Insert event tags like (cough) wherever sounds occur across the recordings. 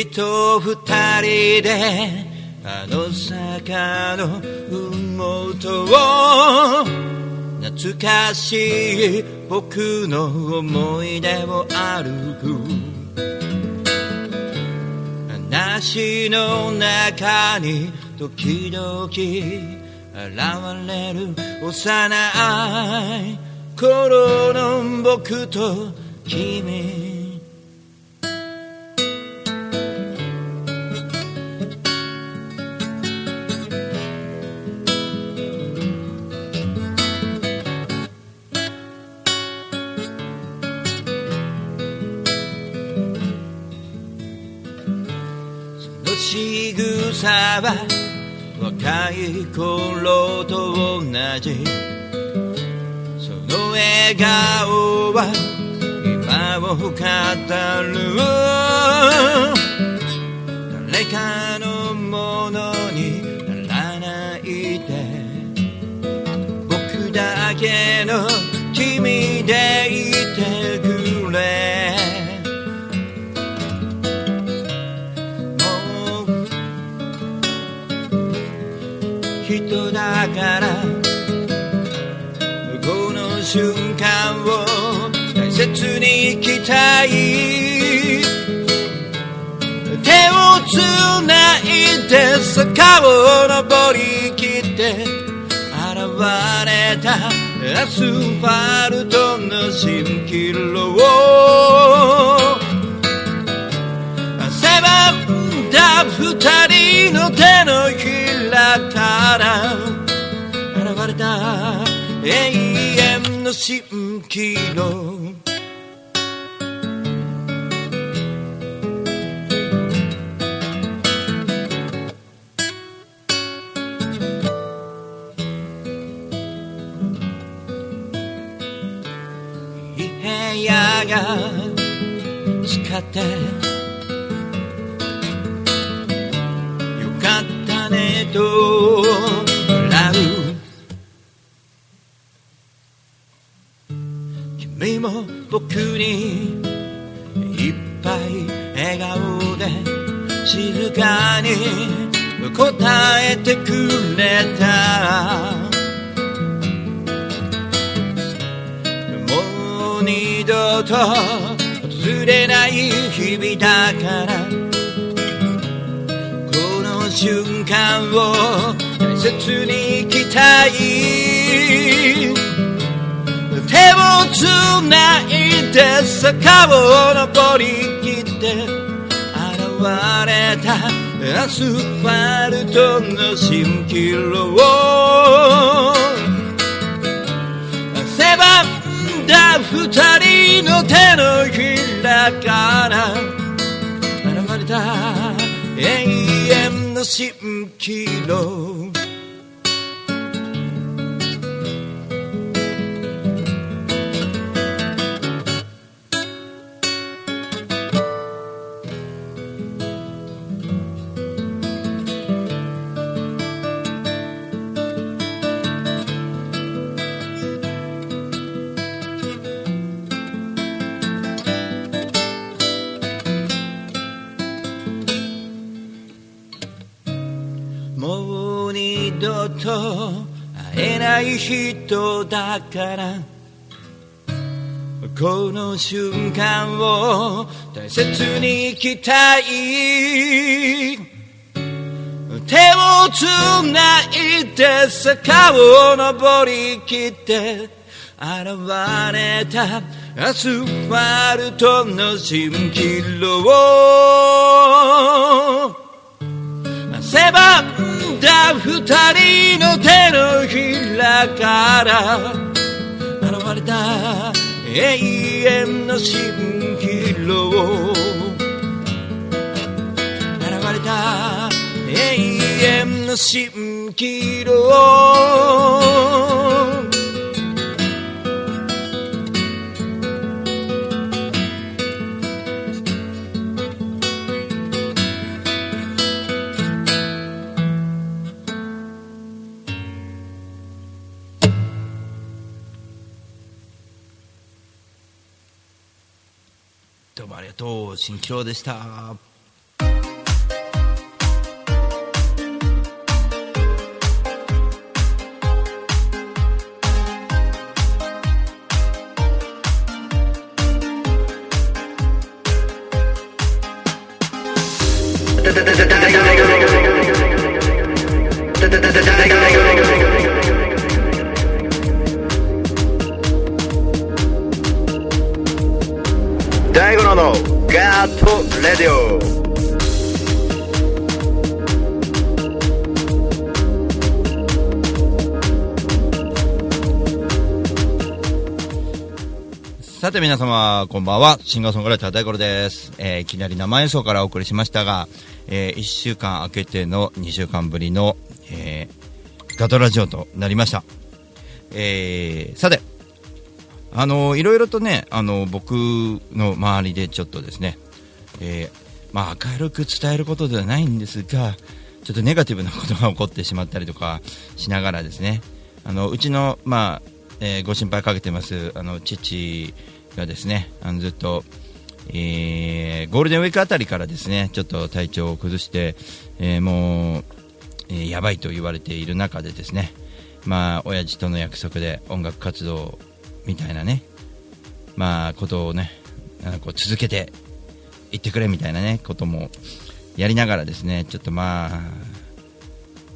君と二人であの坂の麓を懐かしい僕の思い出を歩く。話の中に時々現れる幼い頃の僕と君。は若い頃と同じ。その笑顔は今を語る。誰かのものにならないで。僕だけの君でいて間を大切に生きたい。手をつないで坂を登りきって現れたアスファルトの蜃気楼狭んだ二人の手のひらから現れた。永遠の蜃気楼いい部屋が使って。よかったねと。も僕にいっぱい笑顔で静かに答えてくれた。もう二度と訪れない日々だから。この瞬間を大切に生きたい。つないで坂を登りきって現れたアスファルトの蜃気楼。狭んだ二人の手のひらから現れた永遠の蜃気楼。人だから。この瞬間を大切に生きたい。手をつないで坂を登りきって現れた。アスファルトの蜃気楼狭んだ二人の手のひらから現れた永遠の蜃気楼現れた永遠の蜃気楼。藤新一郎でした。大のガートレディオさて皆様、こんばんは。シンガーソングライター大五郎です。えー、いきなり生演奏からお送りしましたが、えー、1週間空けての2週間ぶりの、えー、ガトラジオとなりました。えー、さて、あのいろいろとね、あの僕の周りでちょっとですね、えー、まあ、明るく伝えることではないんですが、ちょっとネガティブなことが起こってしまったりとかしながらですね、あのうちの、まあえー、ご心配かけてますあの父がですねあのずっと、えー、ゴールデンウィークあたりからですねちょっと体調を崩して、えー、もう、えー、やばいと言われている中でですねまあ親父との約束で音楽活動みたいなね。まあことをねあのこう続けていってくれみたいなねこともやりながらですねちょっとまあ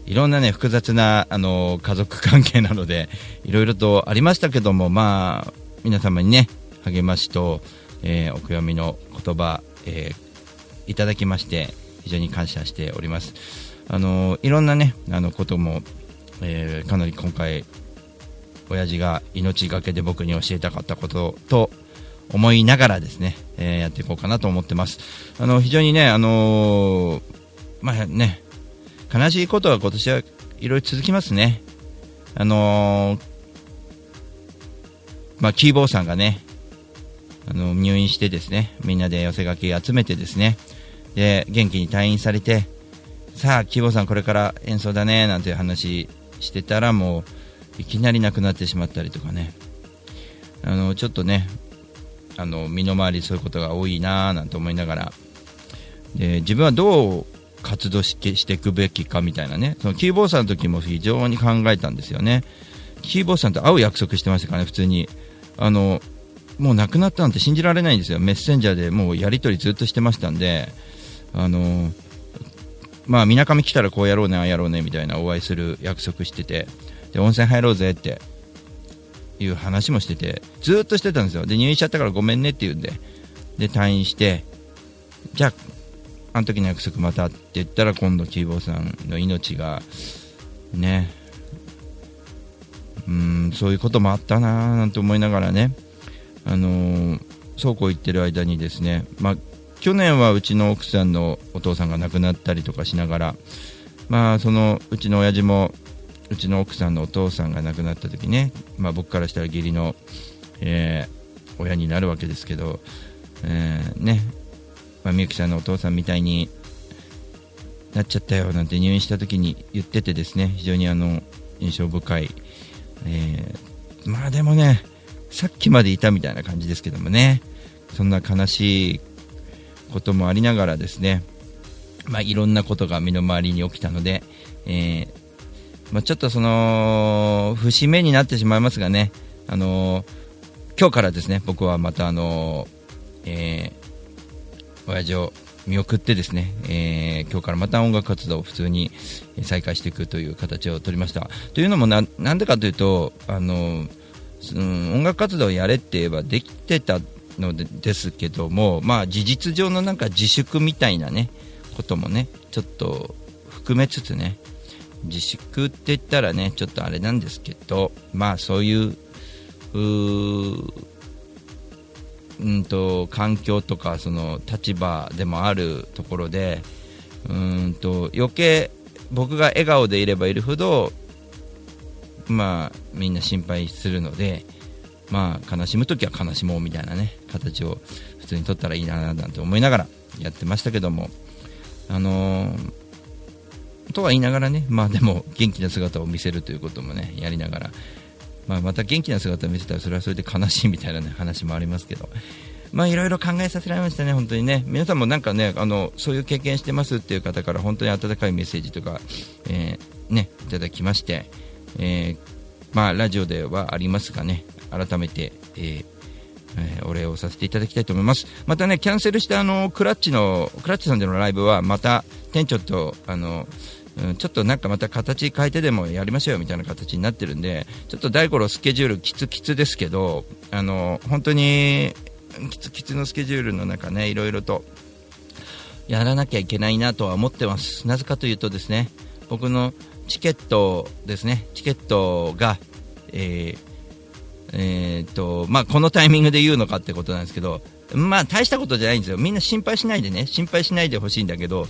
いろんなね複雑なあの家族関係なのでいろいろとありましたけどもまあ皆様にね励ましと、えー、お悔やみの言葉、えー、いただきまして非常に感謝しております。あのいろんなねあのことも、えー、かなり今回親父が命がけで僕に教えたかったことと思いながらですね、えー、やっていこうかなと思ってますあの非常にねあのまあね悲しいことは今年はいろいろ続きますね。あのー、まあ、キーボーさんがね、あの入院してですね、みんなで寄せ書き集めてですね、で、元気に退院されて、さあ、キーボーさんこれから演奏だね、なんて話してたら、もう、いきなり亡くなってしまったりとかね、あの、ちょっとね、あの、身の回りそういうことが多いなぁ、なんて思いながら、で、自分はどう活動してしていくべきかみたいなね、そのキーボーさんの時も非常に考えたんですよね。キーボーさんと会う約束してましたからね、普通に。あの、もう亡くなったなんて信じられないんですよ。メッセンジャーでもうやり取りずっとしてましたんで、あの、まあ、みなかみ来たらこうやろうね、ああやろうね、みたいなお会いする約束してて、で、温泉入ろうぜって。いう話もしてて、ずっとしてたんですよ。で、入院しちゃったからごめんねって言うんで、で、退院して、じゃあ、あの時の約束またって言ったら今度キーボーさんの命がね。うんそういうこともあったなーなんて思いながらね。あのー、そうこう言ってる間にですね、まあ、去年はうちの奥さんのお父さんが亡くなったりとかしながらまあそのうちの親父もうちの奥さんのお父さんが亡くなった時ね、まあ、僕からしたら義理の、えー、親になるわけですけど、えー、ねまあ、みゆきさんのお父さんみたいになっちゃったよなんて入院した時に言っててですね非常にあの印象深い、えー、まあでもねさっきまでいたみたいな感じですけどもねそんな悲しいこともありながらですねまあ、いろんなことが身の回りに起きたので、えー、まあ、ちょっとその節目になってしまいますがね、あのー、今日からですね僕はまた、あのー、え親父を見送ってですね、えー、今日からまた音楽活動を普通に再開していくという形を取りました。というのもな、なんでかというと、あの、うん、音楽活動をやれって言えばできてたのでですけども、まあ事実上のなんか自粛みたいなね、こともね、ちょっと含めつつね、自粛って言ったらね、ちょっとあれなんですけど、まあそういう、ううんと環境とかその立場でもあるところでうんと余計僕が笑顔でいればいるほどまあみんな心配するのでまあ悲しむ時は悲しもうみたいなね形を普通に取ったらいいななんて思いながらやってましたけどもあのー、とは言いながらねまあでも元気な姿を見せるということもねやりながら。まあ、また元気な姿を見せたらそれはそれで悲しいみたいな、ね、話もありますけど、まあ、いろいろ考えさせられましたね、本当にね、皆さんもなんかね、あのそういう経験してますっていう方から本当に温かいメッセージとか、えー、ね、いただきまして、えー、まあ、ラジオではありますがね、改めて、えー、えー、お礼をさせていただきたいと思います。またねキャンセルしたあのクラッチのクラッチさんでのライブはまた店長とあのうん、ちょっとなんかまた形変えてでもやりましょうよみたいな形になってるんでちょっと大五郎スケジュールきつきつですけどあの本当にきつきつのスケジュールの中ねいろいろとやらなきゃいけないなとは思ってます。なぜかというとですね僕のチケットですねチケットが、えーえーとまあ、このタイミングで言うのかってことなんですけど、まあ、大したことじゃないんですよ、みんな心配しないでね、心配しないでほしいんだけど、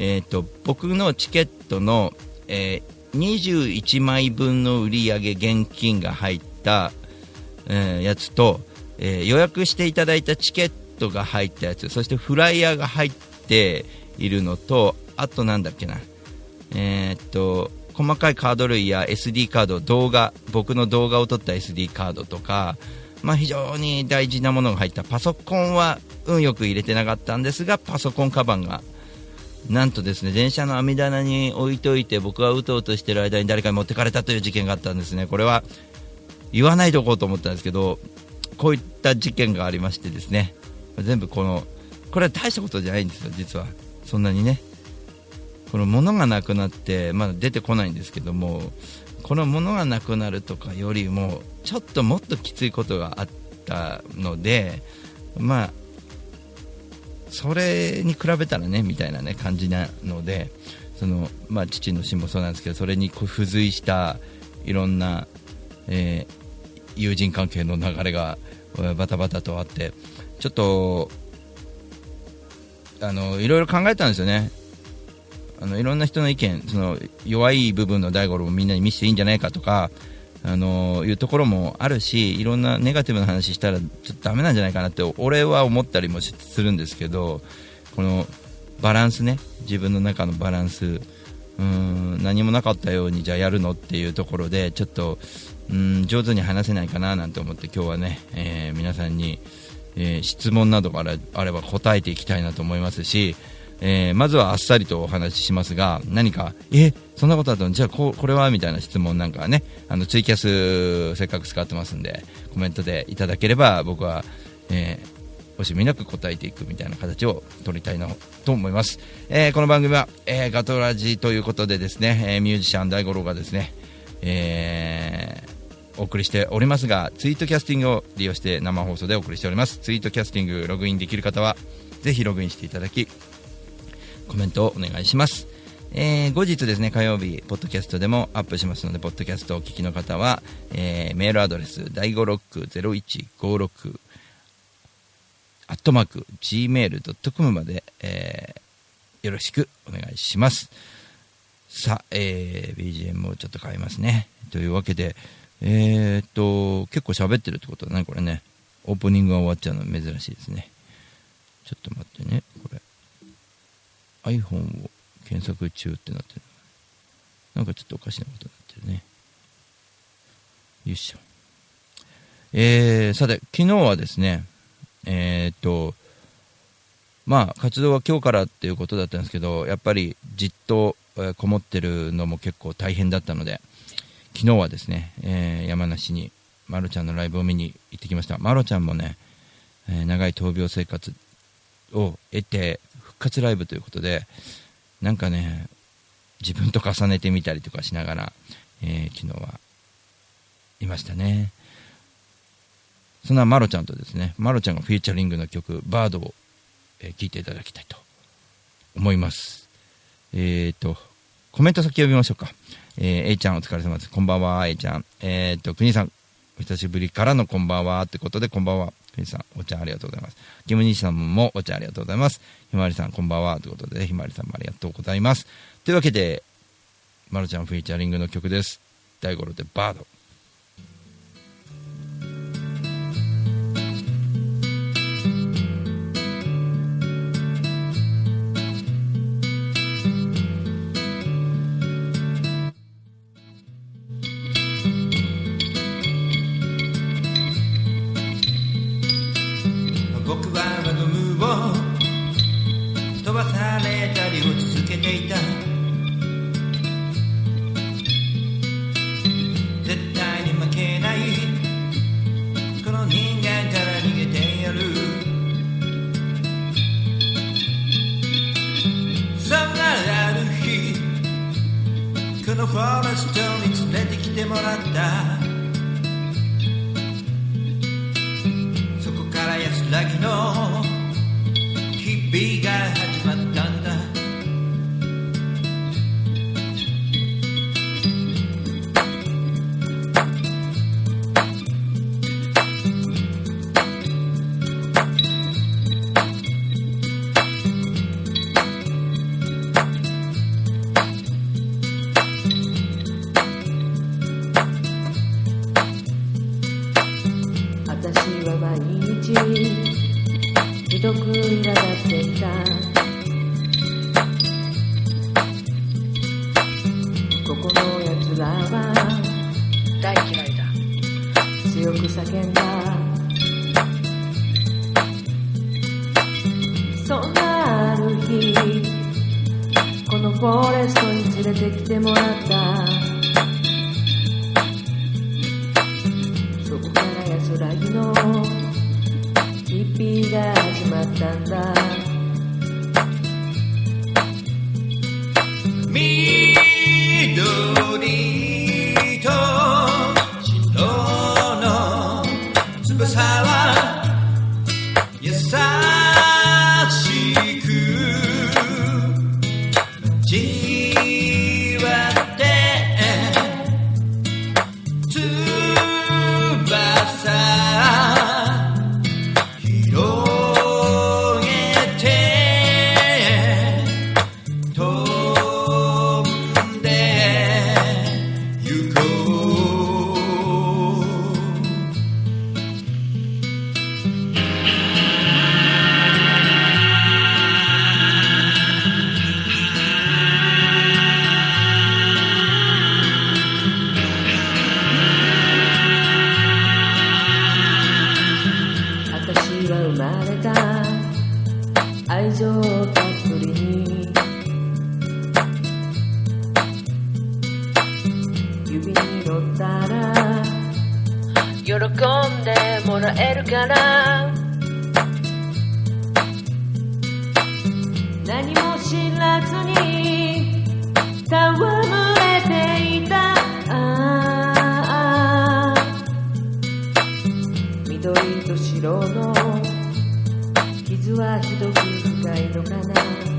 えーと、僕のチケットの、えー、21枚分の売り上げ現金が入った、えー、やつと、えー、予約していただいたチケットが入ったやつ、そしてフライヤーが入っているのと、あとなんだっけな、え、っと、細かいカード類や SD カード、動画、僕の動画を撮った SD カードとか、まあ、非常に大事なものが入った。パソコンは運よく入れてなかったんですが、パソコンカバンが、なんとですね、電車の網棚に置いといて、僕がうとうとしている間に誰かに持ってかれたという事件があったんですね。これは言わないでおこうと思ったんですけど、こういった事件がありましてですね、全部この、これは大したことじゃないんですよ、実は。そんなにね。この物がなくなってまだ出てこないんですけどもこの物がなくなるとかよりもちょっともっときついことがあったのでまあそれに比べたらねみたいなね感じなのでその、まあ、父の死もそうなんですけどそれに付随したいろんな、えー、友人関係の流れがバタバタとあってちょっとあのいろいろ考えたんですよね。あのいろんな人の意見その弱い部分の大五郎をみんなに見せていいんじゃないかとかあのいうところもあるしいろんなネガティブな話したらちょっとダメなんじゃないかなって俺は思ったりもするんですけどこのバランスね自分の中のバランス。うん何もなかったようにじゃあやるのっていうところでちょっとうん上手に話せないかななんて思って今日はね、えー、皆さんに、えー、質問などがあれば答えていきたいなと思いますしえー、まずはあっさりとお話ししますが何かえそんなことあったの？じゃあここれはみたいな質問なんかはねあのツイキャスせっかく使ってますんでコメントでいただければ僕は、えー、惜しみなく答えていくみたいな形を取りたいなと思います、えー、この番組は、えー、ガトラジということでですね、えー、ミュージシャン大五郎がですね、え、お送りしておりますがツイートキャスティングを利用して生放送でお送りしております。ツイートキャスティングログインできる方はぜひログインしていただきコメントをお願いします。えー、後日ですね、火曜日、ポッドキャストでもアップしますので、ポッドキャストをお聞きの方は、えー、メールアドレス、第5ロック0156、アットマーク、gmail.com まで、えー、よろしくお願いします。さあ、えー、BGM をちょっと変えますね。というわけで、えー、っと、結構喋ってるってことだね、これね。オープニングが終わっちゃうの珍しいですね。ちょっと待ってね、これ。iPhone を検索中ってなってる。なんかちょっとおかしなことになってるね。よいしょ。えー、さて、昨日はですね、えー、っと、まあ、活動は今日からっていうことだったんですけど、やっぱりじっと、え、こもってるのも結構大変だったので、昨日はですね、えー、山梨にまろちゃんのライブを見に行ってきました。まろちゃんもね、えー、長い闘病生活を得て、活ライブということで、なんかね、自分と重ねてみたりとかしながら、えー、昨日はいましたね。そんなマロちゃんとですね、マロちゃんがフィーチャリングの曲、バードを聴、えー、いていただきたいと思います。えっ、ー、と、コメント先呼びましょうか。えー、A ちゃんお疲れ様です。こんばんは、A ちゃん。えっ、ー、と、国さん、お久しぶりからのこんばんはってことで、こんばんは。国さん、お茶ありがとうございます。キムニシさんもお茶ありがとうございます。ひまわりさん、こんばんは。ということで、ひまわりさんもありがとうございます。というわけで、まるちゃんフィーチャリングの曲です。大五郎でバード。ったら喜んでもらえるかな何も知らずに戯れていた。緑と白の傷はひどく深いのかな。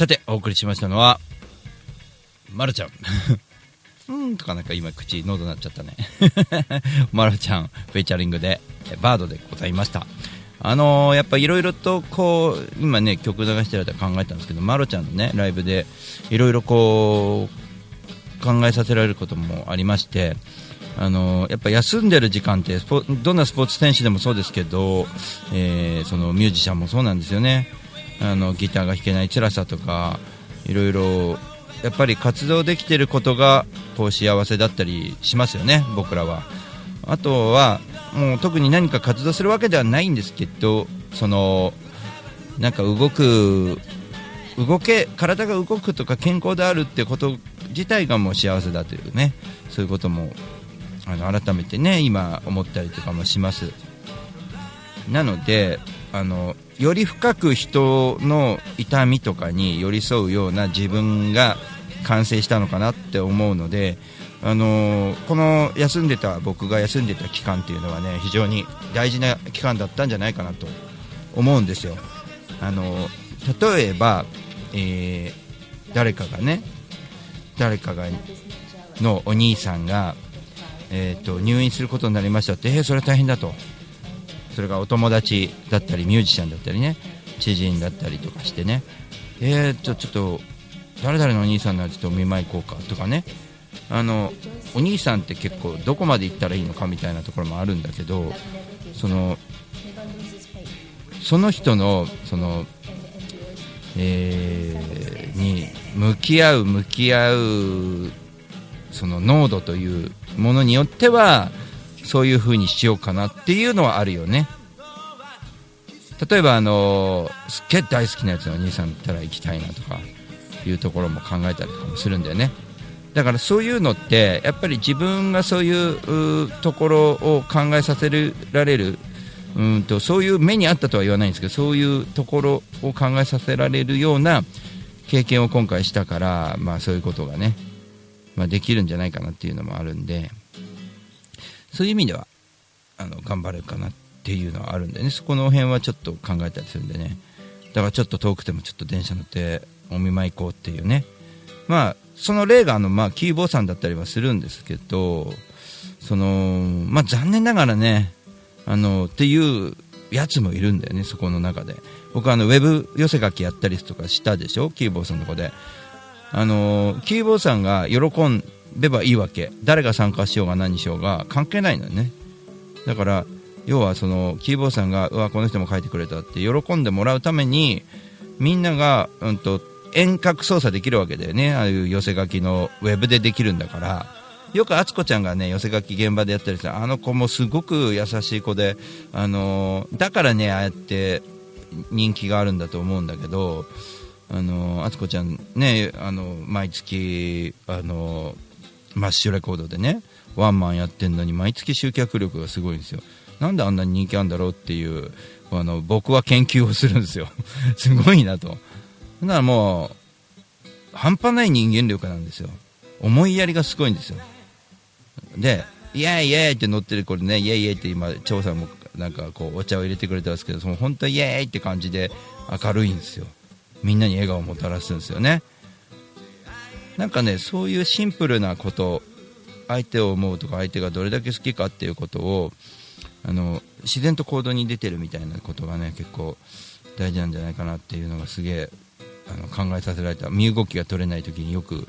さて、お送りしましたのは、まるちゃん。(laughs) うんとかなんか今口喉なっちゃったね。(laughs) まるちゃん、フェイチャリングで、バードでございました。あのー、やっぱいろいろとこう、今ね、曲流してる間考えたんですけど、まるちゃんのね、ライブで、いろいろこう、考えさせられることもありまして、あのやっぱ休んでる時間ってどんなスポーツ選手でもそうですけど、えー、そのミュージシャンもそうなんですよねあのギターが弾けない辛さとかいろいろやっぱり活動できてることがこう幸せだったりしますよね、僕らは。あとはもう特に何か活動するわけではないんですけどそのなんか動く動け体が動くとか健康であるってこと自体がもう幸せだというねそういうこともあの改めてね今思ったりとかもしますなのであのより深く人の痛みとかに寄り添うような自分が完成したのかなって思うので、あのこの休んでた僕が休んでた期間っていうのはね非常に大事な期間だったんじゃないかなと思うんですよ。あの例えば、えー、誰かがね誰かがのお兄さんが、えーと入院することになりましたって、えー、それは大変だとそれがお友達だったりミュージシャンだったりね知人だったりとかしてね。えー、ちょちょっと誰々のお兄さんのちょっとお見舞い行こうかとかね。あのお兄さんって結構どこまで行ったらいいのかみたいなところもあるんだけどそのその人のその、えー、に向き合う向き合うその濃度というものによってはそういう風にしようかなっていうのはあるよね。例えばあのすっげえ大好きなやつのお兄さんだったら行きたいなとかいうところも考えたりとかもするんだよね。だからそういうのってやっぱり自分がそういうところを考えさせられるうんとそういう目にあったとは言わないんですけどそういうところを考えさせられるような経験を今回したから、まあ、そういうことがね、まあ、できるんじゃないかなっていうのもあるんで。そういう意味ではあの頑張れるかなっていうのはあるんでね。そこの辺はちょっと考えたりするんでね。だからちょっと遠くてもちょっと電車乗ってお見舞い行こうっていうね。まあその例があの、まあ、キーボーさんだったりはするんですけどその、まあ、残念ながらねあのっていうやつもいるんだよねそこの中で。僕はあのウェブ寄せ書きやったりとかしたでしょ？キーボーさんのとこで。あのキーボーさんが喜んればいいわけ。誰が参加しようが何しようが関係ないのよね。だから要はそのキーボーさんがうわこの人も書いてくれたって喜んでもらうためにみんなが、うんと、遠隔操作できるわけだよね。ああいう寄せ書きのウェブでできるんだから。よく敦子ちゃんがね寄せ書き現場でやったりしてあの子もすごく優しい子で、あのー、だからねああやって人気があるんだと思うんだけどあの敦子ちゃんねあの毎月あのマッシュレコードでねワンマンやってんのに毎月集客力がすごいんですよ。なんであんなに人気あるんだろうっていうあの僕は研究をするんですよ。(laughs) すごいなと。だからもう半端ない人間力なんですよ。思いやりがすごいんですよ。でイエーイイエイって乗ってるこれねイエーイイエイって今張さんもなんかこうお茶を入れてくれたんですけどその本当イエーイって感じで明るいんですよ。みんなに笑顔をもたらすんですよね。なんかねそういうシンプルなこと相手を思うとか相手がどれだけ好きかっていうことをあの自然と行動に出てるみたいなことがね結構大事なんじゃないかなっていうのがすげえあの考えさせられた。身動きが取れない時によく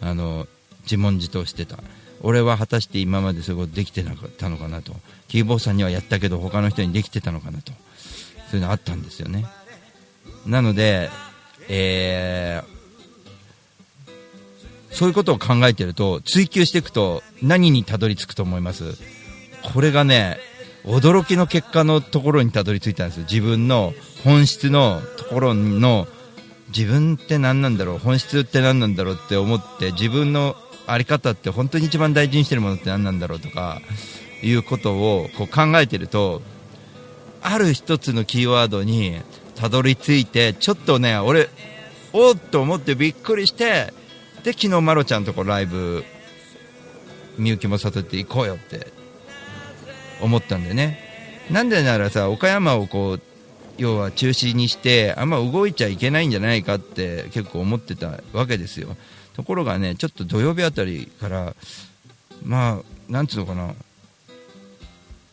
あの自問自答してた。俺は果たして今までそういうことできてなかったのかなと。キーボーさんにはやったけど他の人にできてたのかなと。そういうのあったんですよね。なので、えー、そういうことを考えてると追求していくと何にたどり着くと思います？これがね驚きの結果のところにたどり着いたんですよ。自分の本質のところの自分って何なんだろう？本質って何なんだろうって思って自分の在り方って本当に一番大事にしてるものって何なんだろうとかいうことをこう考えてるとある一つのキーワードにたどり着いてちょっとね俺おっと思ってびっくりしてで昨日まろちゃんとこライブみゆきも誘って行こうよって思ったんでね。なんでならさ岡山をこう要は中止にしてあんま動いちゃいけないんじゃないかって結構思ってたわけですよ。ところがねちょっと土曜日あたりからまあなんつうのかな。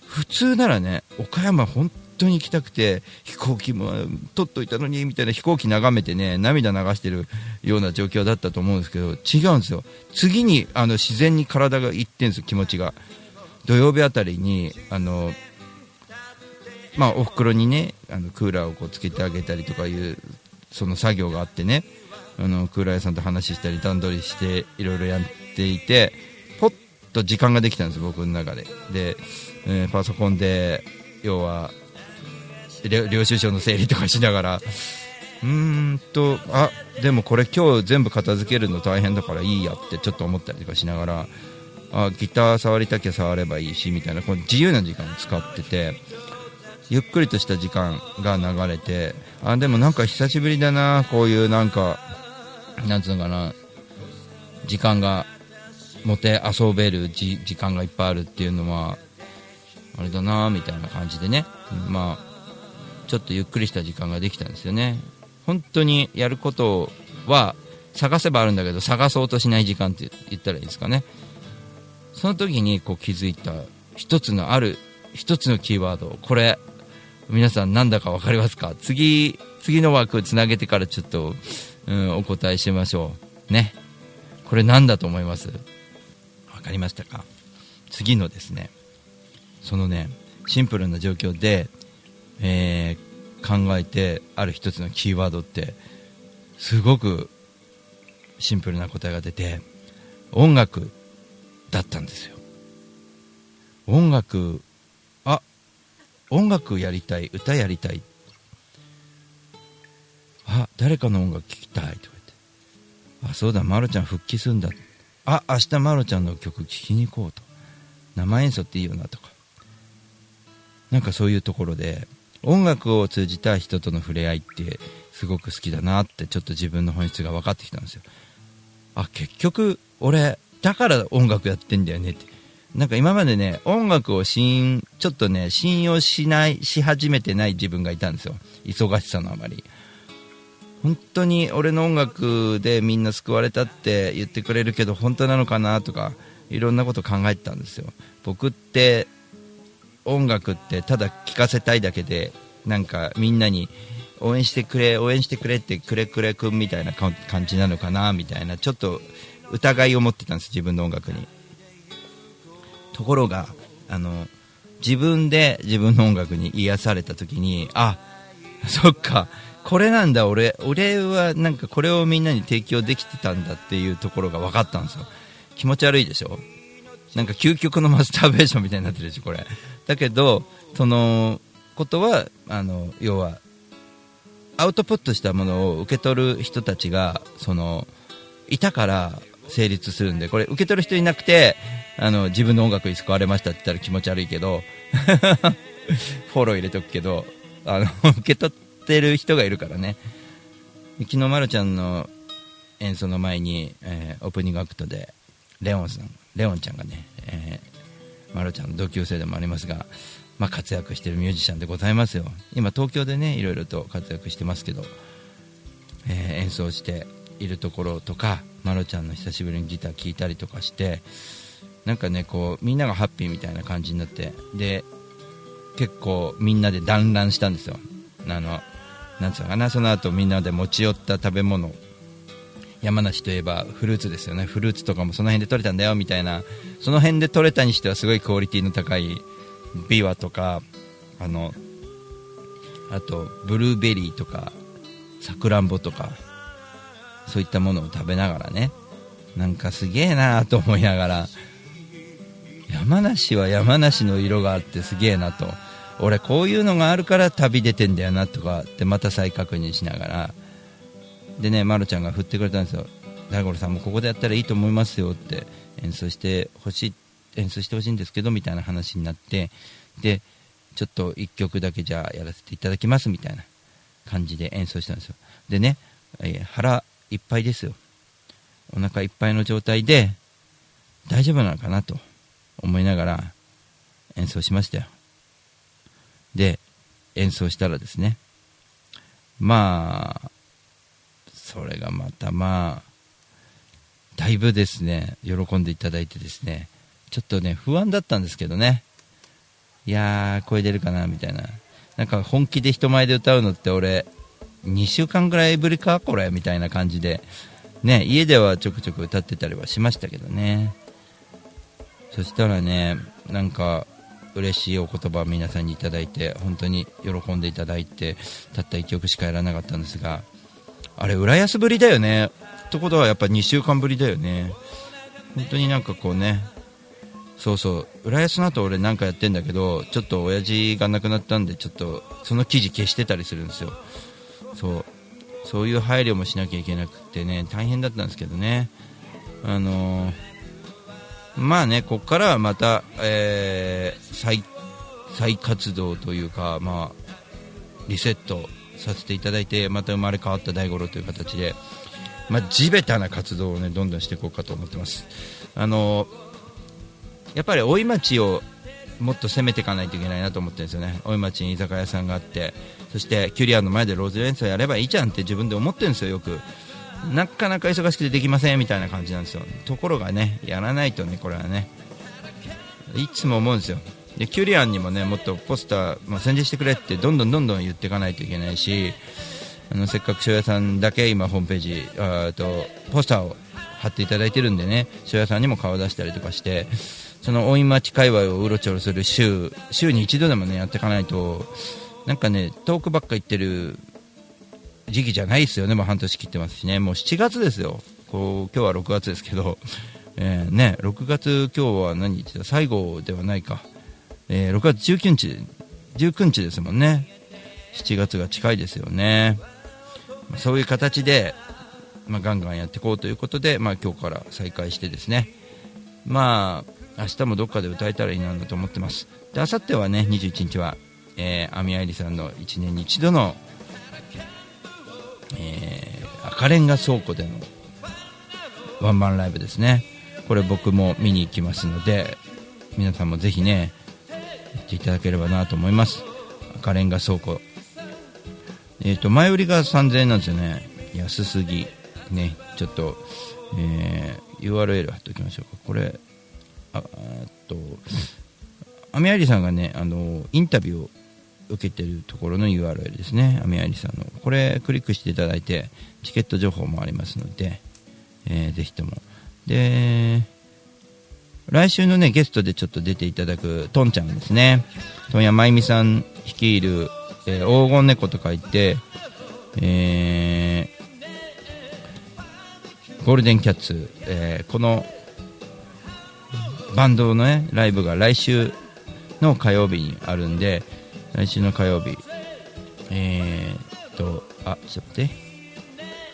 普通ならね岡山本当に行きたくて飛行機も取っといたのにみたいな飛行機眺めてね涙流してるような状況だったと思うんですけど違うんですよ。次にあの自然に体がいってんですよ気持ちが。土曜日あたりにあのまあお袋にねあのクーラーをこうつけてあげたりとかいうその作業があってねあのクーラー屋さんと話したり段取りしていろいろやっていてポッと時間ができたんです僕の中で。で、えーパソコンで要は領領収書の整理とかしながら。うーんとあでもこれ今日全部片付けるの大変だからいいやってちょっと思ったりとかしながら。あギター触りたきゃ触ればいいしみたいなこの自由な時間を使っててゆっくりとした時間が流れてあでもなんか久しぶりだなこういうなんかなんつうのかな時間が持て遊べる時間がいっぱいあるっていうのはあれだなみたいな感じでね。まあちょっとゆっくりした時間ができたんですよね。本当にやることは探せばあるんだけど探そうとしない時間って言ったらいいですかね。その時にこう気づいた一つのある一つのキーワードこれ皆さん何だか分かりますか？次次の枠つなげてからちょっと、うん、お答えしましょうね。これ何だと思います？分かりましたか？次のですね。そのねシンプルな状況でえー考えてある一つのキーワードってすごくシンプルな答えが出て音楽だったんですよ。音楽あ音楽やりたい歌やりたい。あ誰かの音楽聴きたいとか言って。あそうだまろちゃん復帰するんだ。あ明日まろちゃんの曲聴きに行こうと。生演奏っていいよなとか。なんかそういうところで音楽を通じた人との触れ合いってすごく好きだなってちょっと自分の本質が分かってきたんですよ。あ結局俺だから音楽やってんだよねって。なんか今までね音楽を信ちょっとね信用しないし始めてない自分がいたんですよ。忙しさのあまり。本当に俺の音楽でみんな救われたって言ってくれるけど本当なのかなとかいろんなこと考えてたんですよ。僕って音楽ってただ聴かせたいだけでなんかみんなに応援してくれ応援してくれってくれくれくんみたいな感じなのかなみたいなちょっと疑いを持ってたんです自分の音楽に。ところがあの自分で自分の音楽に癒された時にあそっかこれなんだ俺俺はなんかこれをみんなに提供できてたんだっていうところが分かったんですよ。気持ち悪いでしょ？なんか究極のマスターベーションみたいになってるでしょこれ。だけどそのことはあの要はアウトプットしたものを受け取る人たちがそのいたから成立するんでこれ受け取る人いなくてあの自分の音楽に救われましたって言ったら気持ち悪いけど (laughs) フォロー入れとくけどあの (laughs) 受け取ってる人がいるからね。昨日まるちゃんの演奏の前に、えーオープニングアクトでレオンさんレオンちゃんがね、えー、まるちゃんの同級生でもありますが、まあ、活躍しているミュージシャンでございますよ。今東京でねいろいろと活躍してますけど、えー演奏しているところとかまるちゃんの久しぶりにギター聴いたりとかしてなんかねこうみんながハッピーみたいな感じになってで結構みんなで団らんしたんですよ。あのなんつうのかなその後みんなで持ち寄った食べ物山梨といえばフルーツですよね。フルーツとかもその辺で取れたんだよみたいな。その辺で取れたにしてはすごいクオリティの高いビワとかあのあとブルーベリーとかさくらんぼとかそういったものを食べながらね。なんかすげえなと思いながら。山梨は山梨の色があってすげえなと。俺こういうのがあるから旅出てんだよなとかってまた再確認しながら。でね、ま、るちゃんが振ってくれたんですよ。大五郎さんもここでやったらいいと思いますよって演奏してほしい演奏してほしいんですけどみたいな話になってでちょっと1曲だけじゃあやらせていただきますみたいな感じで演奏したんですよ。でね、えー腹いっぱいですよ。お腹いっぱいの状態で大丈夫なのかなと思いながら演奏しましたよ。で演奏したらですねまあそれがまたまあだいぶですね、喜んでいただいてですね、ちょっとね、不安だったんですけどね、いやー、声出るかな、みたいな。なんか本気で人前で歌うのって俺、2週間ぐらいぶりか、これ、みたいな感じで、ね、家ではちょくちょく歌ってたりはしましたけどね。そしたらね、なんか、嬉しいお言葉を皆さんにいただいて、本当に喜んでいただいて、たった1曲しかやらなかったんですが、あれ、浦安ぶりだよね。ってことはやっぱ2週間ぶりだよね。本当になんかこうね、そうそう、浦安の後俺なんかやってんだけど、ちょっと親父が亡くなったんで、ちょっとその記事消してたりするんですよ。そう。そういう配慮もしなきゃいけなくてね、大変だったんですけどね。あのー、まあね、ここからはまた、えー、再、再活動というか、まあ、リセットさせていただいて、また生まれ変わった大五郎という形で、まあ、地べたな活動をね、どんどんしていこうかと思ってます。あのやっぱり大井町をもっと攻めていかないといけないなと思ってるんですよね、大井町に居酒屋さんがあって、そしてキュリアンの前でローズ演奏やればいいじゃんって自分で思ってるんですよ、よく。なかなか忙しくてできませんみたいな感じなんですよ、ところがね、やらないとね、これはね、いつも思うんですよ、でキュリアンにもねもっとポスター、まあ、宣伝してくれってどんどんどんどん言っていかないといけないし、あのせっかく塩屋さんだけ今、ホームページあとポスターを貼っていただいてるんでね、塩屋さんにも顔出したりとかして。その大井町界隈をうろちょろする週週に一度でもねやっていかないとなんかね遠くばっか行ってる時期じゃないですよねもう半年切ってますしね。もう7月ですよ。こう今日は6月ですけど、えー、ね6月今日は何日だ？最後ではないか、えー、6月19日19日ですもんね。7月が近いですよね。そういう形で、まあ、ガンガンやっていこうということで、まあ、今日から再開してですね。まあ明日もどっかで歌えたらいいなと思ってます。で明後日はね21日は、えー、アミアイリさんの1年に一度の、えー、赤レンガ倉庫でのワンマンライブですね。これ僕も見に行きますので皆さんもぜひね行っていただければなと思います。赤レンガ倉庫。えっ、ー、と前売りが3000円なんですよね。安すぎ。ねちょっと、えー、URL 貼っておきましょうか。これあとアメアリさんがねあのインタビューを受けてるところの URL ですね。アメアリさんの。これクリックしていただいてチケット情報もありますので、えー、ぜひとも。で来週のねゲストでちょっと出ていただくトンちゃんですね。問屋真由美さん率いる、えー、黄金猫と書いて、えー、ゴールデンキャッツ、えー、このバンドのねライブが来週の火曜日にあるんで来週の火曜日えー、とあちょっと待って。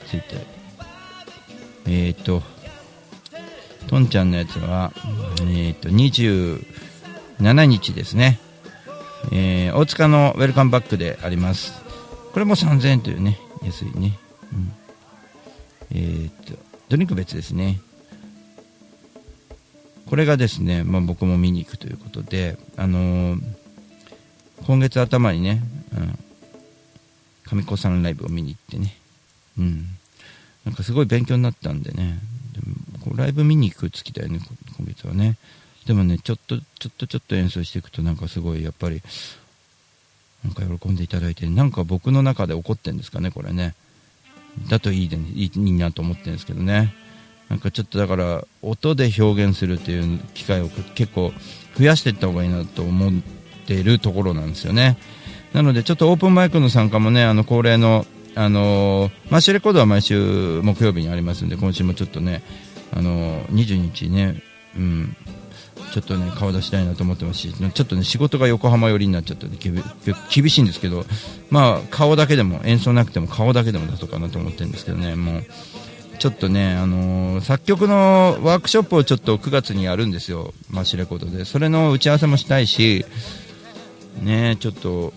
ついて。えー、っととんちゃんのやつはえー、っと27日ですね。えー、大塚のウェルカムバックであります。これも3000円というね安いね、うん、えー、っとドリンク別ですね。これがですね、まあ、僕も見に行くということで、あのー、今月頭にね、うん、上子さんライブを見に行ってね、うん、なんかすごい勉強になったんでね、ライブ見に行く月だよね、今月はね。でもね、ちょっと、ちょっとちょっと演奏していくと、なんかすごい、やっぱり、なんか喜んでいただいて、なんか僕の中で怒ってんですかね、これね。だといいで、ね、いいなと思ってるんですけどね。なんかちょっとだから音で表現するっていう機会を結構増やしていった方がいいなと思っているところなんですよねなのでちょっとオープンマイクの参加もねあの恒例のあのマッシュレコードは毎週木曜日にありますんで今週もちょっとねあの20日ねうんちょっとね顔出したいなと思ってますしちょっとね仕事が横浜寄りになっちゃって厳しいんですけどまあ顔だけでも演奏なくても顔だけでも出そうかなと思ってるんですけどねもうちょっとね、あのー、作曲のワークショップをちょっと9月にやるんですよ、マッシュレコードで。それの打ち合わせもしたいし、ね、ちょっと、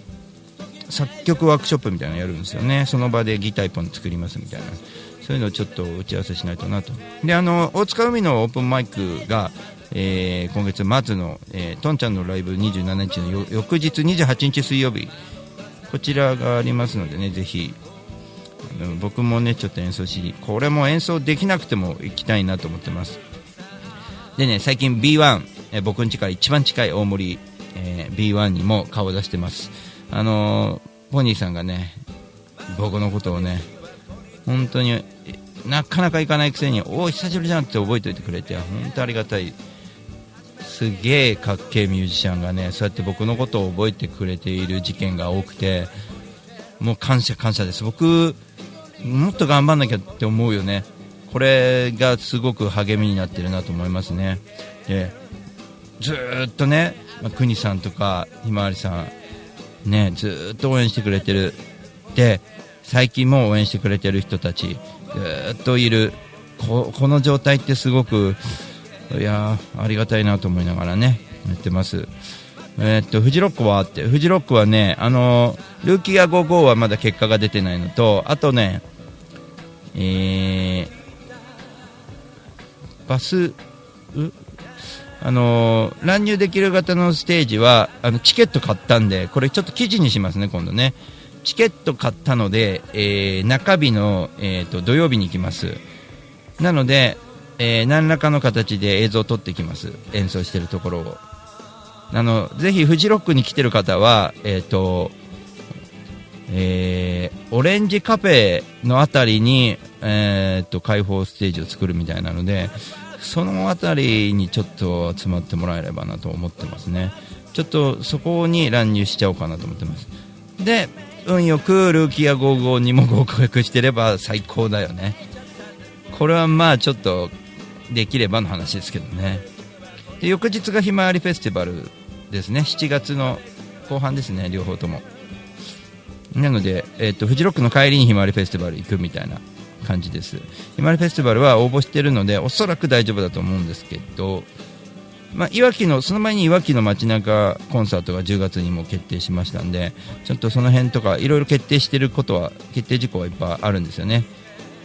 作曲ワークショップみたいなのやるんですよね。その場でギター1本作りますみたいな。そういうのをちょっと打ち合わせしないとなと。で、あの、大塚海のオープンマイクが、えー、今月末の、えー、トンちゃんのライブ27日の翌日28日水曜日、こちらがありますのでね、ぜひ、僕もねちょっと演奏しこれも演奏できなくても行きたいなと思ってますでね最近 B1、え僕ん家から一番近い大森、えー B1 にも顔を出してますあのーポニーさんがね僕のことをね本当になかなか行かないくせにおお久しぶりじゃんって覚えておいてくれて本当ありがたい。すげえかっけえミュージシャンがねそうやって僕のことを覚えてくれている事件が多くてもう感謝感謝です。僕もっと頑張んなきゃって思うよね。これがすごく励みになってるなと思いますね。でずっとね、まあ、国さんとかひまわりさんねずっと応援してくれてる。で最近も応援してくれてる人たちずっといる。ここの状態ってすごくいやありがたいなと思いながらねやってます。えーっとフジロックはあってフジロックはねあのールーキーア55はまだ結果が出てないのとあとねえーバスあのー乱入できる型のステージはあのチケット買ったんでこれちょっと記事にしますね今度ね。チケット買ったので、えー中日の、えーと土曜日に行きます。なので、えー何らかの形で映像を撮ってきます。演奏してるところを。あのぜひフジロックに来てる方はえっ、とえーオレンジカフェのあたりに、えー、と開放ステージを作るみたいなのでそのあたりにちょっと集まってもらえればなと思ってますね。ちょっとそこに乱入しちゃおうかなと思ってます。で運よくルーキーや55にも合格してれば最高だよね。これはまあちょっとできればの話ですけどね。で翌日がひまわりフェスティバルですね。7月の後半ですね。両方とも。なので、えっとフジロックの帰りにひまわりフェスティバル行くみたいな感じです。ひまわりフェスティバルは応募してるのでおそらく大丈夫だと思うんですけど、まあ、いわきのその前にいわきの街中コンサートが10月にも決定しましたんでちょっとその辺とかいろいろ決定してることは決定事項はいっぱいあるんですよね。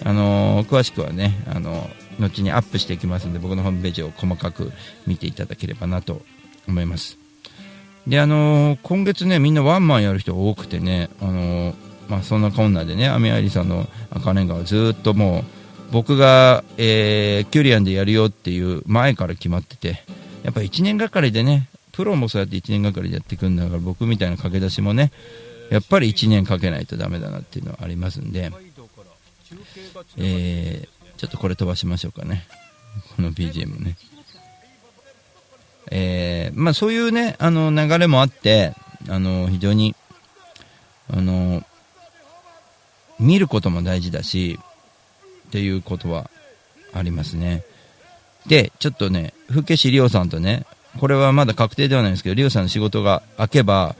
あのー詳しくはね、あのー後にアップしていきますので僕のホームページを細かく見ていただければなと思います。であのー今月ねみんなワンマンやる人が多くてねあのまあそんなこんなでねアミアイリさんの赤レンガはずっともう僕が、えーキュリアンでやるよっていう前から決まっててやっぱ1年がかりでねプロもそうやって1年がかりでやっていくんだから僕みたいな駆け出しもねやっぱり1年かけないとダメだなっていうのはありますんで、えーちょっとこれ飛ばしましょうかね。この BGM ね。えーまあ、そういうねあの流れもあってあの非常にあの見ることも大事だしっていうことはありますね。でちょっとね福家市リオさんとねこれはまだ確定ではないんですけどリオさんの仕事が明けば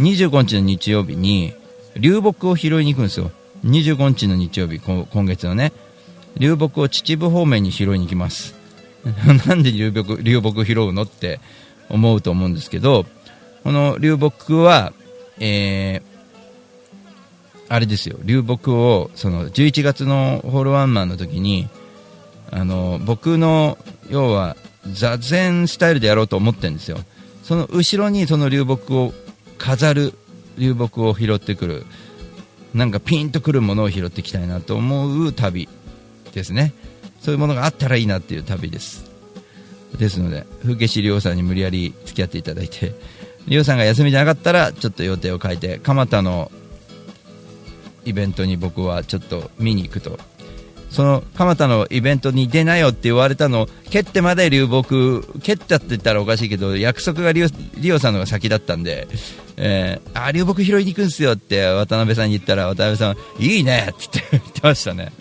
25日の日曜日に流木を拾いに行くんですよ。25日の日曜日今月のね。流木を秩父方面に拾いに行きます。(laughs) なんで流木流木拾うのって思うと思うんですけどこの流木は、えーあれですよ。流木をその11月のホールワンマンの時にあの僕の要は座禅スタイルでやろうと思ってるんですよ。その後ろにその流木を飾る流木を拾ってくるなんかピンとくるものを拾っていきたいなと思う旅ですね。そういうものがあったらいいなっていう旅です。ですので風景師亮さんに無理やり付き合っていただいて (laughs) 亮さんが休みじゃなかったらちょっと予定を変えて蒲田のイベントに僕はちょっと見に行くと。その蒲田のイベントに出なよって言われたの蹴ってまで流木蹴ったって言ったらおかしいけど約束がリオリオさんのが先だったんで、えー、あ流木拾いに行くんですよって渡辺さんに言ったら渡辺さんいいねって言ってましたね。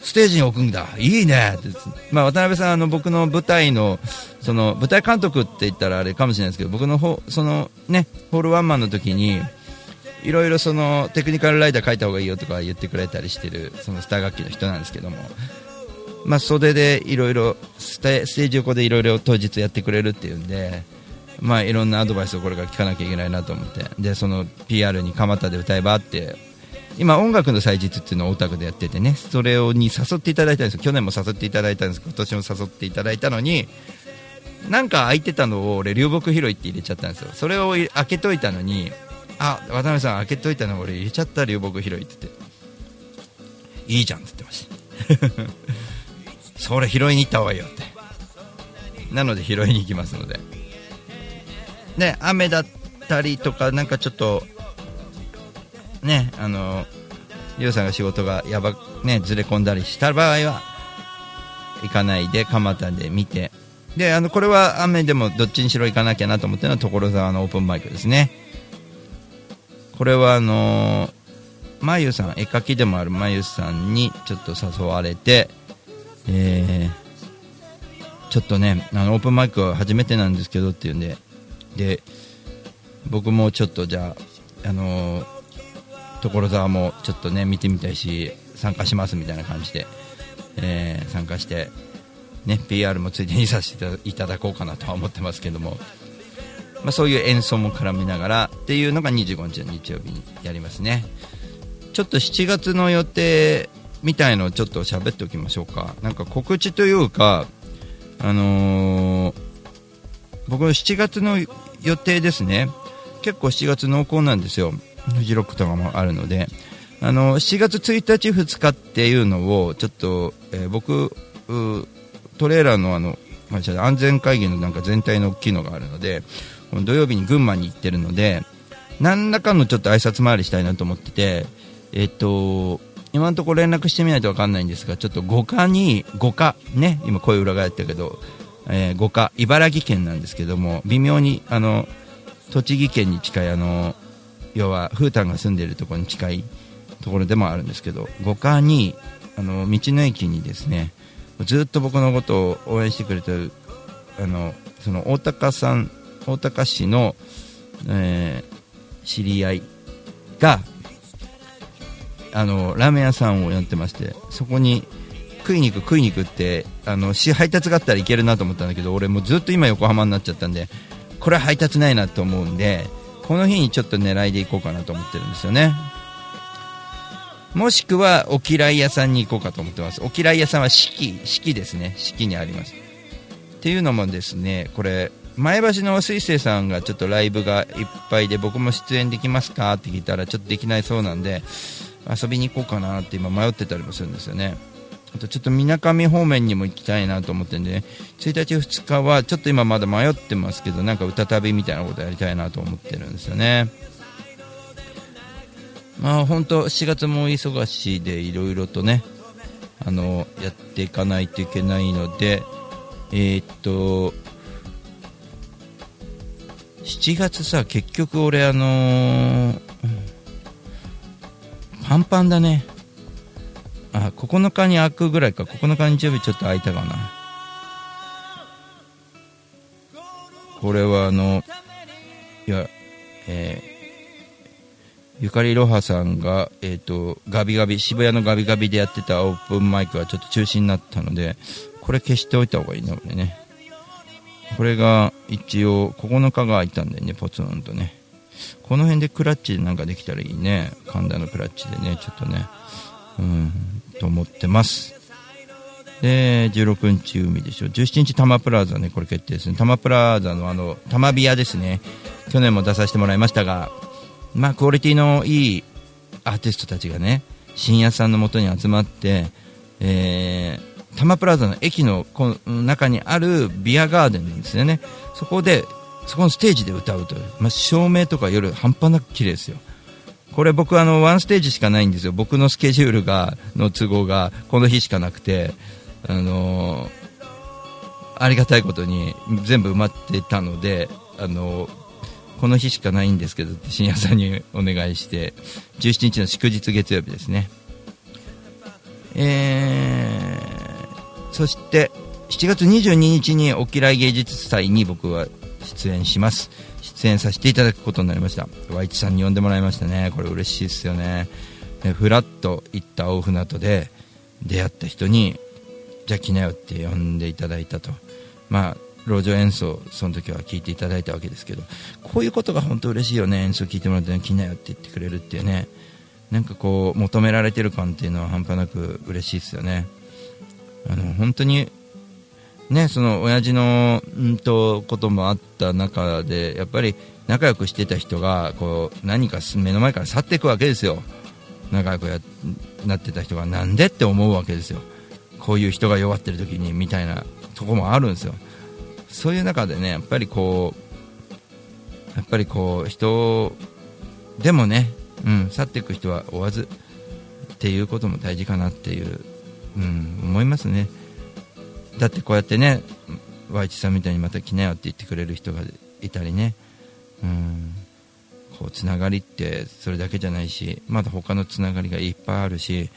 ステージに置くんだ。いいねって、まあ、渡辺さんあの僕の舞台のその舞台監督って言ったらあれかもしれないですけど僕のほそのねホールワンマンの時にいろいろそのテクニカルライダー書いた方がいいよとか言ってくれたりしてるそのスター楽器の人なんですけども、まあ、袖でいろいろステージ横でいろいろ当日やってくれるっていうんで、まあ、いろんなアドバイスをこれから聞かなきゃいけないなと思って。でその PR に蒲田で歌えばって。今音楽の祭日っていうのをオタクでやっててね。それをに誘っていただいたんです去年も誘っていただいたんです。けど今年も誘っていただいたのになんか空いてたのを俺流木拾いって入れちゃったんですよ。それを開けといたのにあ渡辺さん開けといたの俺入れちゃった流木拾いって言って。いいじゃんって言ってました。(laughs) それ拾いに行った方がいいよって。なので拾いに行きますので。で雨だったりとかなんかちょっとねあのリオさんが仕事がやばねずれ込んだりした場合は行かないで蒲田で見て。であのこれは雨でもどっちにしろ行かなきゃなと思ってのは所沢のオープンマイクですね。これはあのまゆさん絵描きでもあるまゆさんにちょっと誘われてえー、ちょっとねあのオープンマイクは初めてなんですけどっていうんでで僕もちょっとじゃああの所沢もちょっとね見てみたいし参加しますみたいな感じで、えー参加してね PR もついでにさせていただこうかなとは思ってますけども。まあ、そういう演奏も絡めながらっていうのが25日の日曜日にやりますね。ちょっと7月の予定みたいのをちょっと喋っておきましょうか。なんか告知というかあのー僕の7月の予定ですね。結構7月濃厚なんですよ。フジロックとかもあるので。あの7月1日2日っていうのをちょっと、えー僕トレーラーのあの安全会議のなんか全体の機能があるので土曜日に群馬に行ってるので何らかのちょっと挨拶回りしたいなと思っててえっと今のところ連絡してみないと分かんないんですがちょっと五日に五日ね今声裏返ったけど、えー、五日茨城県なんですけども微妙にあの栃木県に近いあの要は風太が住んでいるところに近いところでもあるんですけど五日にあの道の駅にですねずっと僕のことを応援してくれてるあのその大高さん大高市の、えー知り合いがあのラーメン屋さんをやってましてそこに食いに行く食いに行くってあのし配達があったらいけるなと思ったんだけど俺もずっと今横浜になっちゃったんでこれは配達ないなと思うんでこの日にちょっと狙いで行こうかなと思ってるんですよね。もしくはお嫌い屋さんに行こうかと思ってます。お嫌い屋さんは四季四季ですね。四季にあります。っていうのもですねこれ前橋の水星さんがちょっとライブがいっぱいで僕も出演できますかって聞いたらちょっとできないそうなんで遊びに行こうかなって今迷ってたりもするんですよね。あとちょっとみなかみ方面にも行きたいなと思ってんで、ね、1日2日はちょっと今まだ迷ってますけどなんか歌旅みたいなことやりたいなと思ってるんですよね。まあ本当7月も忙しいでいろいろとねあのやっていかないといけないのでえー、っと7月さ結局俺あのーパンパンだね。あ9日に開くぐらいか。9日日曜日ちょっと開いたかな。これはあのいやえー、ゆかりろはさんが、えーと、ガビガビ渋谷のガビガビでやってたオープンマイクはちょっと中止になったのでこれ消しておいた方がいいな俺ね。これが一応9日が開いたんでねポツンとね。この辺でクラッチでなんかできたらいいね。神田のクラッチでねちょっとね。うんと思ってます。で16日海でしょ。17日タマプラザねこれ決定ですねタマプラザのあのタマビアですね。去年も出させてもらいましたがまあクオリティのいいアーティストたちがね深夜さんのもとに集まってえー、タマプラザの駅のこの中にあるビアガーデンなんですよね。そこでそこのステージで歌うという、まあ、照明とか夜半端なく綺麗ですよ。これ僕あのワンステージしかないんですよ。僕のスケジュールがの都合がこの日しかなくて。あのー、ありがたいことに全部埋まってたのであのー、この日しかないんですけどって深夜さんにお願いして17日の祝日月曜日ですね。えー、そして7月22日におきらい芸術祭に僕は出演します。出演させていただくことになりました。和一さんに呼んでもらいましたね。これ嬉しいですよね。ふらっと行った大船渡で出会った人にじゃあ来なよって呼んでいただいたと。まあ路上演奏その時は聞いていただいたわけですけど。こういうことが本当嬉しいよね。演奏聞いてもらって来なよって言ってくれるっていうね。なんかこう求められてる感っていうのは半端なく嬉しいですよね。あの本当にね、その親父のんとこともあった中でやっぱり仲良くしてた人がこう何か目の前から去っていくわけですよ。仲良くやなってた人がなんでって思うわけですよ。こういう人が弱ってる時にみたいなとこもあるんですよ。そういう中でねやっぱりこうやっぱりこう人でもね、うん、去っていく人は追わずっていうことも大事かなっていう、うん、思いますね。だってこうやってね和一さんみたいにまた来なよって言ってくれる人がいたりね、うん、こうつながりってそれだけじゃないしまだ他のつながりがいっぱいあるし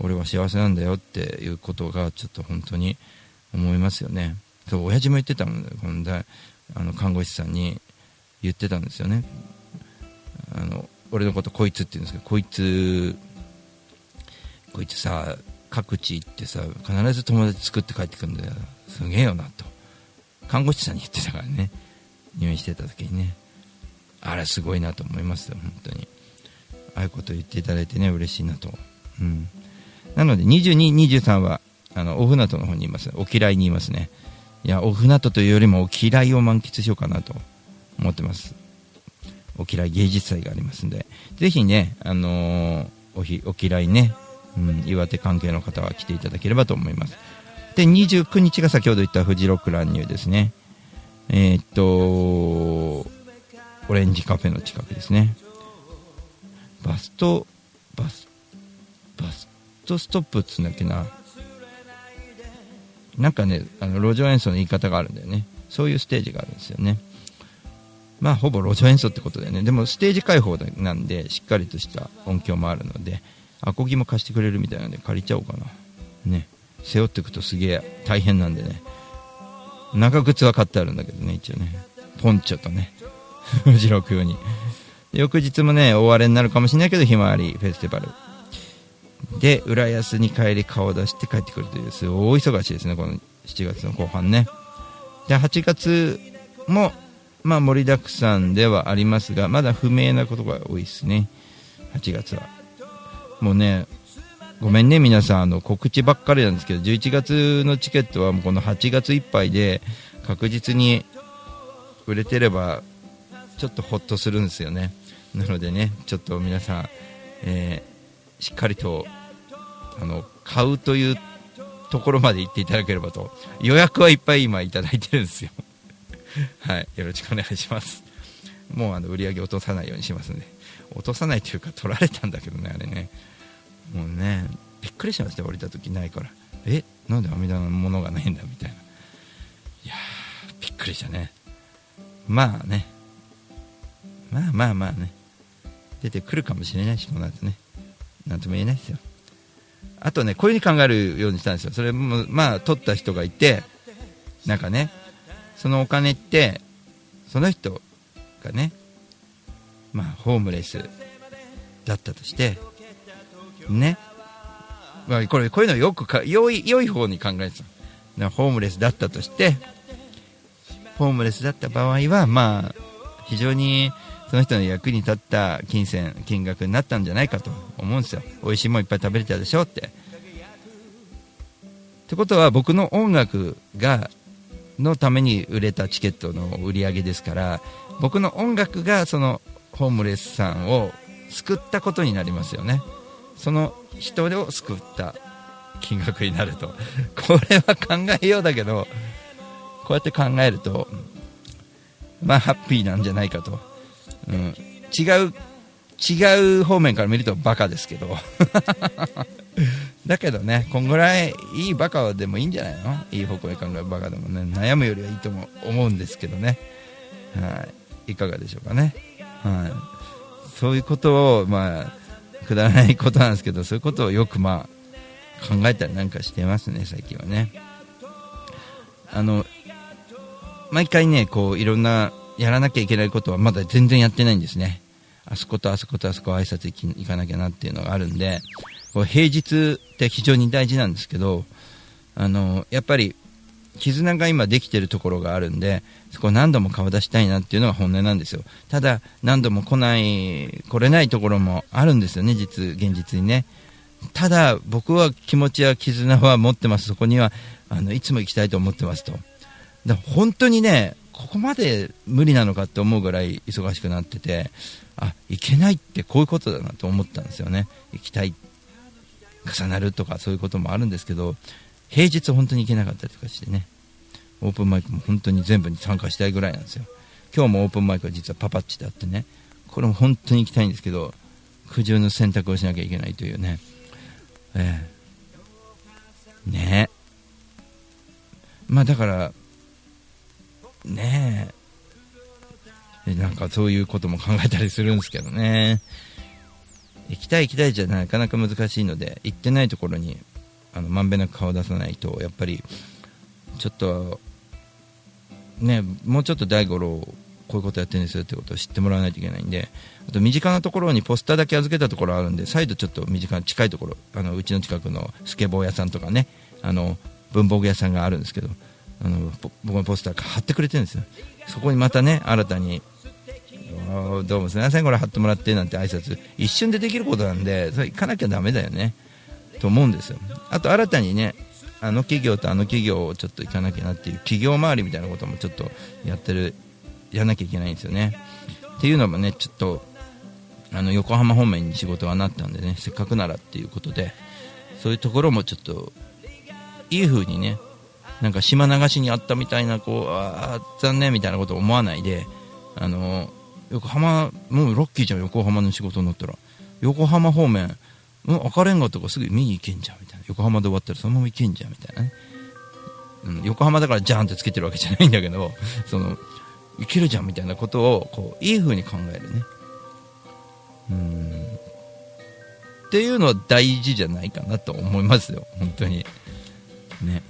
俺は幸せなんだよっていうことがちょっと本当に思いますよね。そう親父も言ってたもんねこのあの看護師さんに言ってたんですよね。あの俺のことこいつって言うんですけどこいつこいつさ各地行ってさ必ず友達作って帰ってくるんだよ。すげえよなと。看護師さんに言ってたからね。入院してた時にね。あれすごいなと思いますよ本当に。ああいうこと言っていただいてね嬉しいなと。うん。なので22、23はあのオフナトの方にいます、お嫌いにいますね。いや、オフナトというよりもお嫌いを満喫しようかなと。思ってます。お嫌い芸術祭がありますんで、ぜひね、あのー、おひお嫌いね、うん、岩手関係の方は来ていただければと思います。で、29日が先ほど言ったフジロック乱入ですね。えー、っと、オレンジカフェの近くですね。バスト、バス、バストストップっつうんだっけななんかねあの路上演奏の言い方があるんだよねそういうステージがあるんですよねまあほぼ路上演奏ってことだよねでもステージ開放なんでしっかりとした音響もあるのでアコギも貸してくれるみたいなので借りちゃおうかな。ね。背負っていくとすげえ大変なんでね。長靴は買ってあるんだけどね一応ね。ポンチョとね。(laughs) フジロク用に。翌日もね大荒れになるかもしれないけどひまわりフェスティバル。で浦安に帰り顔を出して帰ってくるというすごい忙しいですねこの7月の後半ね。で8月もまあ盛りだくさんではありますがまだ不明なことが多いですね。8月は。もうねごめんね皆さんあの告知ばっかりなんですけど11月のチケットはもうこの8月いっぱいで確実に売れてればちょっとほっとするんですよね。なのでねちょっと皆さん、えー、しっかりとあの買うというところまで行っていただければと予約はいっぱい今いただいてるんですよ。はいよろしくお願いします。もうあの売り上げ落とさないようにしますんで。落とさないというか取られたんだけどねあれね。もうねびっくりしました降りた時ないから。えなんで阿弥陀のものがないんだみたいな。いやびっくりしたね。まあね。まあまあまあね。出てくるかもしれないしこの後ね。なんとも言えないですよ。あとね、こういうふうに考えるようにしたんですよ。それも、まあ、取った人がいて、なんかね、そのお金って、その人がね、まあ、ホームレスだったとして、ね、まあ、これ、こういうのよくか、良い、良い方に考えてた。ホームレスだったとして、ホームレスだった場合は、まあ、非常にその人の役に立った金銭金額になったんじゃないかと思うんですよ。美味しいもんいっぱい食べれたでしょって。ってことは僕の音楽がのために売れたチケットの売り上げですから僕の音楽がそのホームレスさんを救ったことになりますよね。その人を救った金額になると。(laughs) これは考えようだけどこうやって考えるとまあハッピーなんじゃないかと。うん、違う違う方面から見るとバカですけど。(laughs) だけどねこんぐらいいいバカでもいいんじゃないの？いい方向に考えるバカでもね。悩むよりはいいとも思うんですけどね。はい。いかがでしょうかね。はいそういうことをまあくだらないことなんですけどそういうことをよくまあ考えたりなんかしてますね最近はねあの毎回ねこういろんなやらなきゃいけないことはまだ全然やってないんですね。あそことあそことあそこ挨拶行かなきゃなっていうのがあるんで、こ平日って非常に大事なんですけど、あの、やっぱり絆が今できてるところがあるんで、そこ何度も顔出したいなっていうのが本音なんですよ。ただ、何度も来ない、来れないところもあるんですよね、実、現実にね。ただ、僕は気持ちや絆は持ってます。そこには、あの、いつも行きたいと思ってますと。だ本当にね、ここまで無理なのかって思うぐらい忙しくなっててあ行けないってこういうことだなと思ったんですよね行きたい重なるとかそういうこともあるんですけど平日本当に行けなかったりとかしてね。オープンマイクも本当に全部に参加したいぐらいなんですよ。今日もオープンマイクは実はパパッチであってね。これも本当に行きたいんですけど苦渋の選択をしなきゃいけないというね。ええ。ねえ。まあだからねえ。なんかそういうことも考えたりするんですけどね。行きたい行きたいじゃなかなか難しいので行ってないところにあのまんべんなく顔を出さないとやっぱりちょっとねもうちょっと大五郎こういうことやってるんですよってことを知ってもらわないといけないんであと身近なところにポスターだけ預けたところあるんで再度ちょっと身近近いところあのうちの近くのスケボー屋さんとかねあの文房具屋さんがあるんですけどあの僕のポスター貼ってくれてるんですよ。そこにまたね新たにどうもすみませんこれ貼ってもらってなんて挨拶一瞬でできることなんでそれ行かなきゃだめだよね。と思うんですよ。あと新たにねあの企業とあの企業をちょっと行かなきゃなっていう企業周りみたいなこともちょっとやってるやらなきゃいけないんですよね。っていうのもねちょっとあの横浜方面に仕事がなったんでねせっかくならっていうことでそういうところもちょっといい風にねなんか島流しにあったみたいなこうあ残念みたいなこと思わないであの横浜もうロッキーじゃん横浜の仕事になったら。横浜方面、うん、赤レンガとかすぐ見に行けんじゃんみたいな。横浜で終わったらそのまま行けんじゃんみたいなね、うん、横浜だからジャーンってつけてるわけじゃないんだけど (laughs) そのいけるじゃんみたいなことをこういい風に考えるね。うん。っていうのは大事じゃないかなと思いますよ。本当に。ね。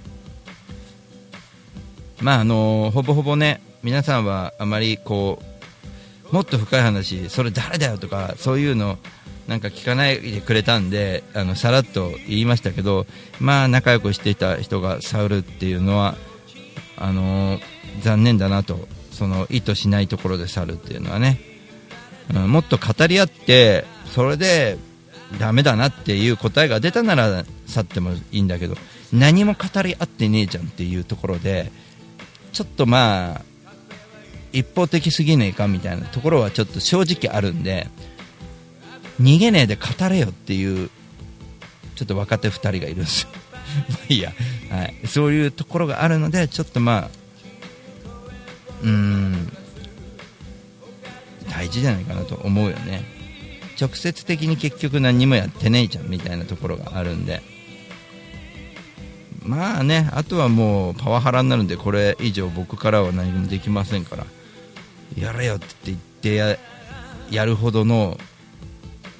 まああのー、ほぼほぼね皆さんはあまりこうもっと深い話それ誰だよとかそういうのなんか聞かないでくれたんであのさらっと言いましたけどまあ仲良くしていた人がサウルっていうのはあのー、残念だなとその意図しないところで去るっていうのはね、うん、もっと語り合ってそれでダメだなっていう答えが出たなら去ってもいいんだけど何も語り合ってねえじゃんっていうところでちょっとまあ一方的すぎねえかみたいなところはちょっと正直あるんで逃げねえで語れよっていうちょっと若手2人がいるんですよ。(laughs) まあいいや、はい、そういうところがあるのでちょっとまあうん大事じゃないかなと思うよね。直接的に結局何もやってねえじゃんみたいなところがあるんで。まあねあとはもうパワハラになるんでこれ以上僕からは何もできませんから。やれよって言ってやるほどの、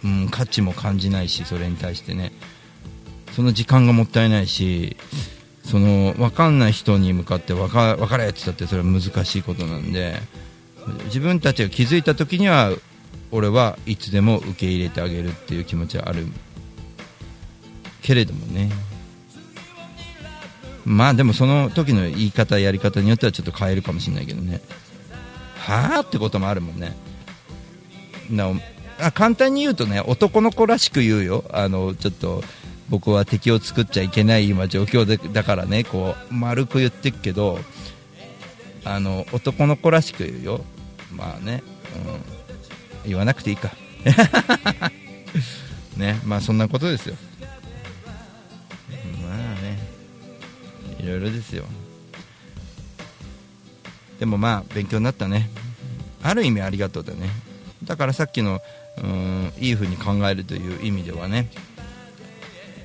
うん、価値も感じないしそれに対してね。その時間がもったいないしその分かんない人に向かって分か分かれって言ったってそれは難しいことなんで自分たちが気づいた時には俺はいつでも受け入れてあげるっていう気持ちはある。けれどもね。まあでもその時の言い方やり方によってはちょっと変えるかもしれないけどね。はあってこともあるもんね。あ簡単に言うとね男の子らしく言うよ。あのちょっと僕は敵を作っちゃいけない今状況でだからねこう丸く言ってくけどあの男の子らしく言うよ。まあね、うん、言わなくていいか。(laughs) ねまあそんなことですよ。まあね。いろいろですよ。でもまあ勉強になったね。ある意味ありがとうだね。だからさっきのうんいい風に考えるという意味ではね。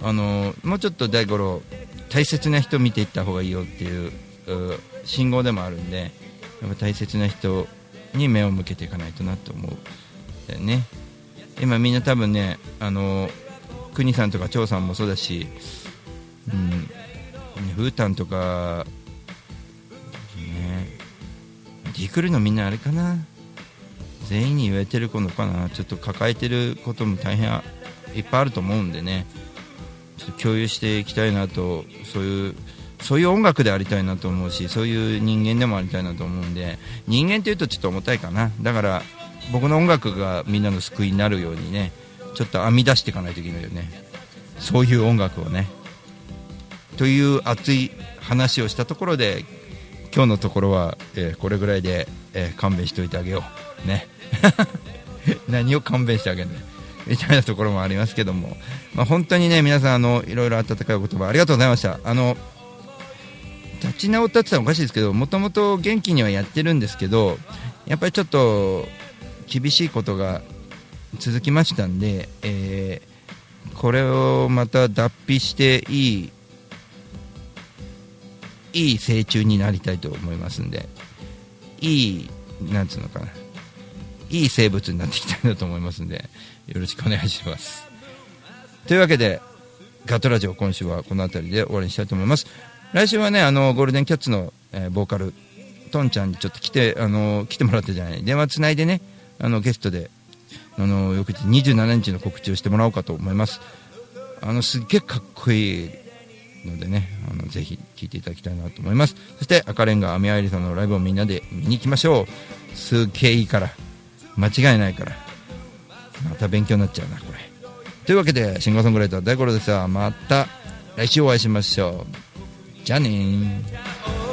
あのもうちょっと大五郎大切な人見ていった方がいいよっていう信号でもあるんでやっぱ大切な人に目を向けていかないとなと思うだよね。今みんな多分ねあの国さんとか長さんもそうだし、うん、フータンとかねディクルのみんなあれかな？全員に言えてるのかな？ちょっと抱えてることも大変いっぱいあると思うんでね。ちょっと共有していきたいなとそういうそういう音楽でありたいなと思うしそういう人間でもありたいなと思うんで人間というとちょっと重たいかな。だから僕の音楽がみんなの救いになるようにねちょっと編み出していかないといけないよね。そういう音楽をね。という熱い話をしたところで今日のところは、えーこれぐらいで、えー勘弁しといてあげよう。ね。(laughs) 何を勘弁してあげるのみたいなところもありますけども、まあ、本当にね皆さんあのいろいろ温かい言葉ありがとうございました。あの立ち直ったって言ったらおかしいですけどもともと元気にはやってるんですけどやっぱりちょっと厳しいことが続きましたんで、えーこれをまた脱皮していいいい成虫になりたいと思いますんでいいなんつうのかな。いい生物になっていきたいなと思いますんでよろしくお願いします。というわけでガトラジオ今週はこの辺りで終わりにしたいと思います。来週はねあのゴールデンキャッツの、えーボーカルトンちゃんにちょっと来てあの来てもらってじゃない。電話つないでねあのゲストであの翌日27日の告知をしてもらおうかと思います。あのすっげえかっこいいのでねあのぜひ聴いていただきたいなと思います。そして赤レンガアミアイリさんのライブをみんなで見に行きましょう。すっげえいいから。間違いないから。また勉強になっちゃうなこれ。というわけでシンガーソングライター大五郎ですがまた来週お会いしましょう。じゃあねー。